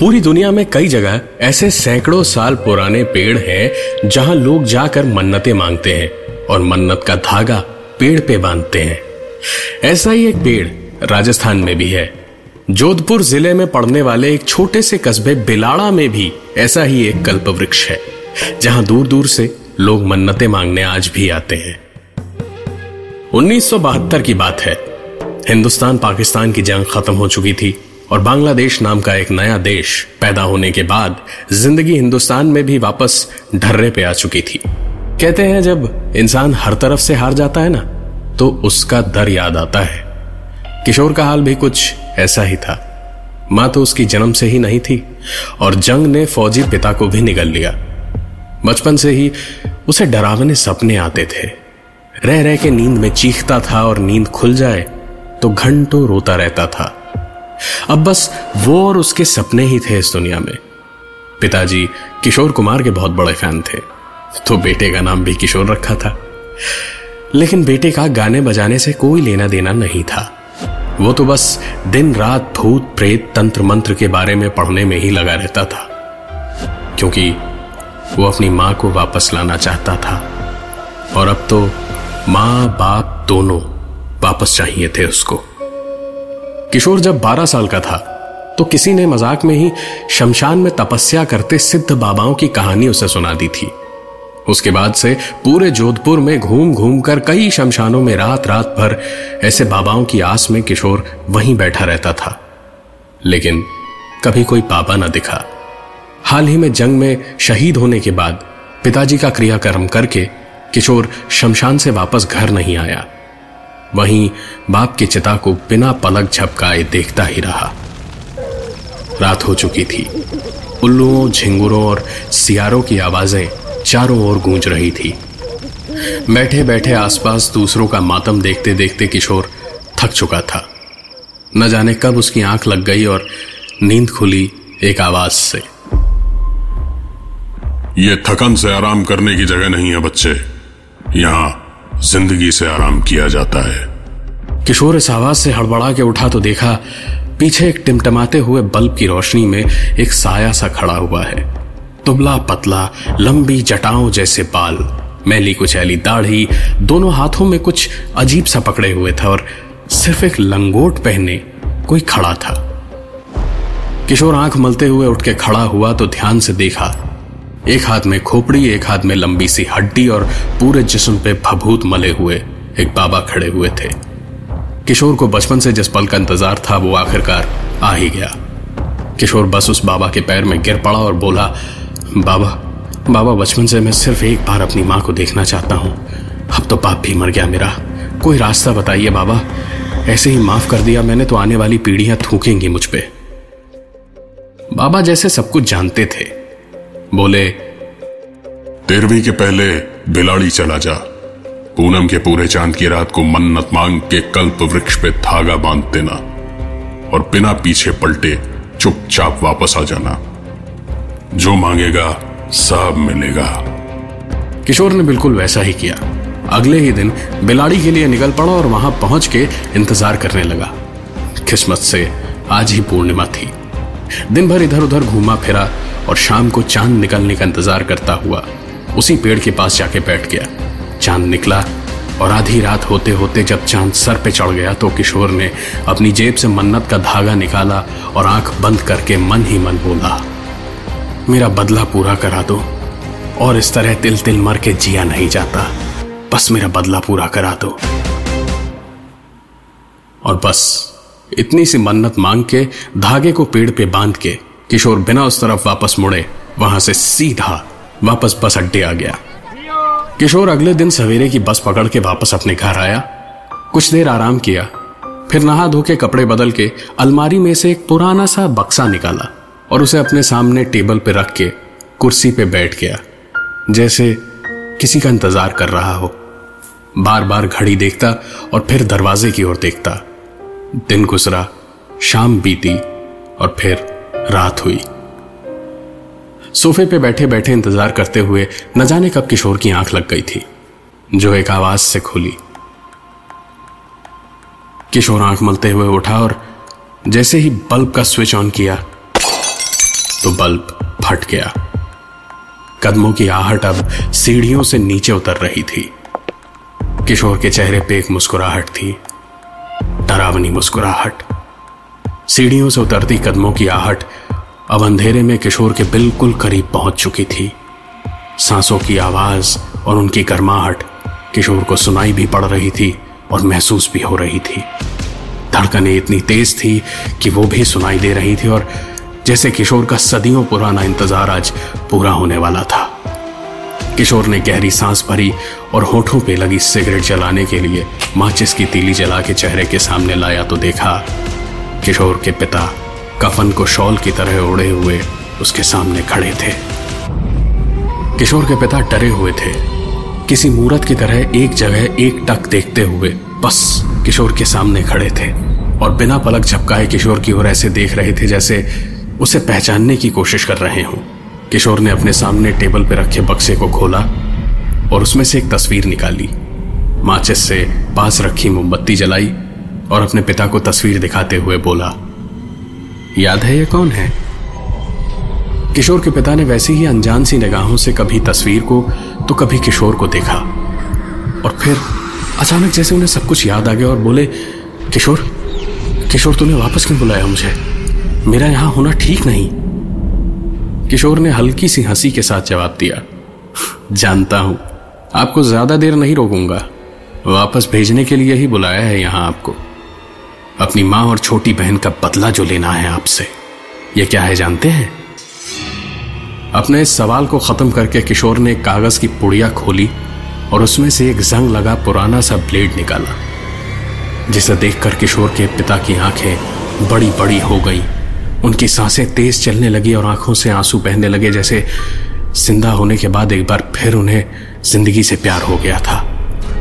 पूरी दुनिया में कई जगह ऐसे सैकड़ों साल पुराने पेड़ हैं जहाँ लोग जाकर मन्नतें मांगते हैं और मन्नत का धागा पेड़ पे बांधते हैं। ऐसा ही एक पेड़ राजस्थान में भी है। जोधपुर ज़िले में पड़ने वाले एक छोटे से कस्बे बिलाड़ा में भी ऐसा ही एक कल्प वृक्ष है, जहाँ दूर दूर से लोग मन्नतें मांगने आज भी आते हैं। 1972 की बात है। हिंदुस्तान पाकिस्तान की जंग खत्म हो चुकी थी। और बांग्लादेश नाम का एक नया देश पैदा होने के बाद ज़िंदगी हिंदुस्तान में भी वापस ढर्रे पे आ चुकी थी। कहते हैं जब इंसान हर तरफ़ से हार जाता है ना तो उसका दर याद आता है। किशोर का हाल भी कुछ ऐसा ही था। माँ तो उसकी जन्म से ही नहीं थी और जंग ने फौजी पिता को भी निगल लिया। बचपन से ही उसे डरावने सपने आते थे। रह रह के नींद में चीखता था और नींद खुल जाए तो घंटों रोता रहता था। अब बस वो और उसके सपने ही थे इस दुनिया में। पिताजी किशोर कुमार के बहुत बड़े फ़ैन थे तो बेटे का नाम भी किशोर रखा था। लेकिन बेटे का गाने बजाने से कोई लेना देना नहीं था। वो तो बस दिन, रात, भूत, प्रेत, तंत्र, मंत्र के बारे में पढ़ने में ही लगा रहता था, क्योंकि वो अपनी माँ को वापस लाना चाहता था। और अब तो माँ, बाप दोनों वापस चाहिए थे उसको। किशोर जब 12 साल का था तो किसी ने मज़ाक में ही शमशान में तपस्या करते सिद्ध बाबाओं की कहानी उसे सुना दी थी। उसके बाद से पूरे जोधपुर में घूम घूम कर कई शमशानों में रात रात भर ऐसे बाबाओं की आस में किशोर वहीं बैठा रहता था। लेकिन कभी कोई बाबा ना दिखा। हाल ही में जंग में शहीद होने के बाद पिताजी का क्रियाकर्म करके किशोर शमशान से वापस घर नहीं आया। वहीं बाप की चिता को बिना पलक झपकाए देखता ही रहा। रात हो चुकी थी। उल्लुओं, झिंगुरों और सियारों की आवाज़ें चारों ओर गूंज रही थी। बैठे बैठे आसपास दूसरों का मातम देखते देखते किशोर थक चुका था। न जाने कब उसकी आँख लग गई और नींद खुली एक आवाज़ से। यह थकन से आराम करने की जगह नहीं है बच्चे। यहाँ ज़िंदगी से आराम किया जाता है। किशोर इस आवाज़ से हड़बड़ा के उठा तो देखा, पीछे एक टिमटमाते हुए बल्ब की रोशनी में एक साया सा खड़ा हुआ है। दुबला पतला, लंबी जटाओं जैसे बाल, मैली कुचैली दाढ़ी, दोनों हाथों में कुछ अजीब सा पकड़े हुए था और सिर्फ़ एक लंगोट पहने कोई खड़ा था। किशोर आँख मलते हुए उठ के खड़ा हुआ तो ध्यान से देखा एक हाथ में खोपड़ी, एक हाथ में लंबी सी हड्डी और पूरे जिस्म पे भभूत मले हुए एक बाबा खड़े हुए थे। किशोर को बचपन से जिस पल का इंतज़ार था, वो आखिरकार आ ही गया। किशोर बस उस बाबा के पैर में गिर पड़ा और बोला, बाबा बाबा, बचपन से मैं सिर्फ़ एक बार अपनी माँ को देखना चाहता हूँ। अब तो पाप भी मर गया मेरा। कोई रास्ता बताइए बाबा। ऐसे ही माफ़ कर दिया मैंने तो आने वाली पीढ़ियाँ थूकेंगी मुझ पर बाबा जैसे सब कुछ जानते थे। बोले तेरहवीं के पहले बिलाड़ी चला जा। पूनम के पूरे चाँद की रात को मन्नत मांग के कल्प वृक्ष पे धागा बाँध देना और बिना पीछे पलटे चुपचाप वापस आ जाना। जो मांगेगा सब मिलेगा। किशोर ने बिल्कुल वैसा ही किया। अगले ही दिन बिलाड़ी के लिए निकल पड़ा और वहाँ पहुँच के इंतज़ार करने लगा। किस्मत से आज ही पूर्णिमा थी। दिन भर इधर उधर घूमा फिरा और शाम को चाँद निकलने का इंतज़ार करता हुआ उसी पेड़ के पास जाके बैठ गया। चाँद निकला और आधी रात होते होते जब चाँद सर पे चढ़ गया तो किशोर ने अपनी जेब से मन्नत का धागा निकाला और आँख बंद करके मन ही मन बोला, मेरा बदला पूरा करा दो और इस तरह तिल तिल मर के जिया नहीं जाता। बस मेरा बदला पूरा करा दो। और बस इतनी सी मन्नत मांग के, धागे को पेड़ पे बाँध के, किशोर बिना उस तरफ़ वापस मुड़े, वहाँ से सीधा वापस बस अड्डे आ गया। किशोर अगले दिन सवेरे की बस पकड़ के वापस अपने घर आया। कुछ देर आराम किया, फिर नहा धो के कपड़े बदल के अलमारी में से एक पुराना सा बक्सा निकाला और उसे अपने सामने टेबल पे रख के कुर्सी पे बैठ गया, जैसे किसी का इंतज़ार कर रहा हो। बार बार घड़ी देखता और फिर दरवाजे की ओर देखता। दिन गुजरा, शाम बीती और फिर रात हुई। सोफे पे बैठे बैठे इंतज़ार करते हुए न जाने कब किशोर की आँख लग गई थी, जो एक आवाज़ से खुली। किशोर आँख मलते हुए उठा और जैसे ही बल्ब का स्विच ऑन किया तो बल्ब फट गया। कदमों की आहट अब सीढ़ियों से नीचे उतर रही थी। किशोर के चेहरे पे एक मुस्कुराहट थी। डरावनी मुस्कुराहट। सीढ़ियों से उतरती कदमों की आहट अब अंधेरे में किशोर के बिल्कुल करीब पहुँच चुकी थी। सांसों की आवाज़ और उनकी गर्माहट किशोर को सुनाई भी पड़ रही थी और महसूस भी हो रही थी। धड़कनें इतनी तेज थी कि वो भी सुनाई दे रही थी और जैसे किशोर का सदियों पुराना इंतज़ार आज पूरा होने वाला था। किशोर ने गहरी सांस भरी और होठों पे लगी सिगरेट जलाने के लिए माचिस की तीली जला के चेहरे के सामने लाया तो देखा, किशोर के पिता कफन को शॉल की तरह ओढ़े हुए उसके सामने खड़े थे। किशोर के पिता डरे हुए थे। किसी मूरत की तरह एक जगह एक टक देखते हुए बस किशोर के सामने खड़े थे और बिना पलक झपकाए किशोर की ओर ऐसे देख रहे थे जैसे उसे पहचानने की कोशिश कर रहे हों। किशोर ने अपने सामने टेबल पर रखे बक्से को खोला और उसमें से एक तस्वीर निकाली। माचिस से पास रखी मोमबत्ती जलाई और अपने पिता को तस्वीर दिखाते हुए बोला, याद है ये कौन है? किशोर के पिता ने वैसी ही अनजान सी निगाहों से कभी तस्वीर को तो कभी किशोर को देखा। और फिर अचानक जैसे उन्हें सब कुछ याद आ गया और बोले, किशोर किशोर तूने वापस क्यों बुलाया मुझे? मेरा यहाँ होना ठीक नहीं। किशोर ने हल्की सी हँसी के साथ जवाब दिया, जानता हूँ, आपको ज़्यादा देर नहीं रोकूँगा। वापस भेजने के लिए ही बुलाया है यहाँ आपको। अपनी माँ और छोटी बहन का बदला जो लेना है आपसे यह क्या है जानते हैं? अपने इस सवाल को खत्म करके किशोर ने कागज़ की पुड़िया खोली और उसमें से एक जंग लगा पुराना सा ब्लेड निकाला, जिसे देखकर किशोर के पिता की आँखें बड़ी बड़ी हो गई। उनकी साँसें तेज चलने लगी और आँखों से आँसू बहने लगे, जैसे ज़िंदा होने के बाद एक बार फिर उन्हें ज़िंदगी से प्यार हो गया था।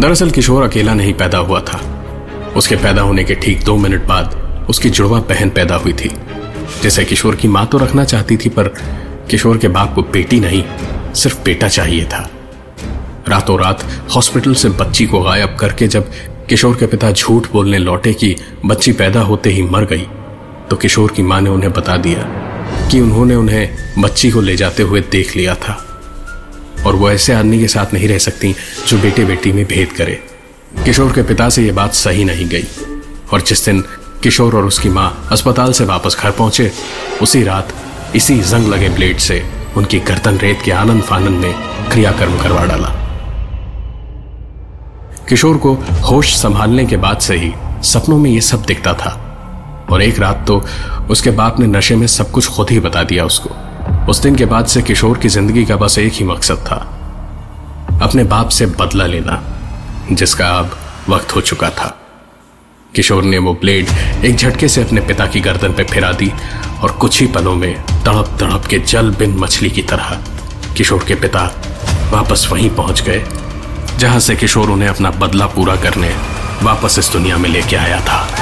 दरअसल किशोर अकेला नहीं पैदा हुआ था। उसके पैदा होने के ठीक दो मिनट बाद उसकी जुड़वा बहन पैदा हुई थी। जिसे किशोर की माँ तो रखना चाहती थी, पर किशोर के बाप को बेटी नहीं, सिर्फ़ बेटा चाहिए था। रातों रात हॉस्पिटल से बच्ची को गायब करके जब किशोर के पिता झूठ बोलने लौटे कि बच्ची पैदा होते ही मर गई तो किशोर की माँ ने उन्हें बता दिया कि उन्होंने उन्हें बच्ची को ले जाते हुए देख लिया था। और वो ऐसे आदमी के साथ नहीं रह सकती जो बेटे बेटी में भेद करे। किशोर के पिता से यह बात सही नहीं गई। और जिस दिन किशोर और उसकी माँ अस्पताल से वापस घर पहुँचे, उसी रात इसी जंग लगे ब्लेड से उनकी गर्दन रेत के आनंद फानंद में क्रियाकर्म करवा डाला। किशोर को होश संभालने के बाद से ही सपनों में यह सब दिखता था। और एक रात तो उसके बाप ने नशे में सब कुछ खुद ही बता दिया उसको। उस दिन के बाद से किशोर की ज़िंदगी का बस एक ही मकसद था, अपने बाप से बदला लेना, जिसका अब वक्त हो चुका था। किशोर ने वो ब्लेड एक झटके से अपने पिता की गर्दन पर फिरा दी और कुछ ही पलों में तड़प तड़प के जल बिन मछली की तरह किशोर के पिता वापस वहीं पहुँच गए, जहाँ से किशोर उन्हें अपना बदला पूरा करने वापस इस दुनिया में लेके आया था।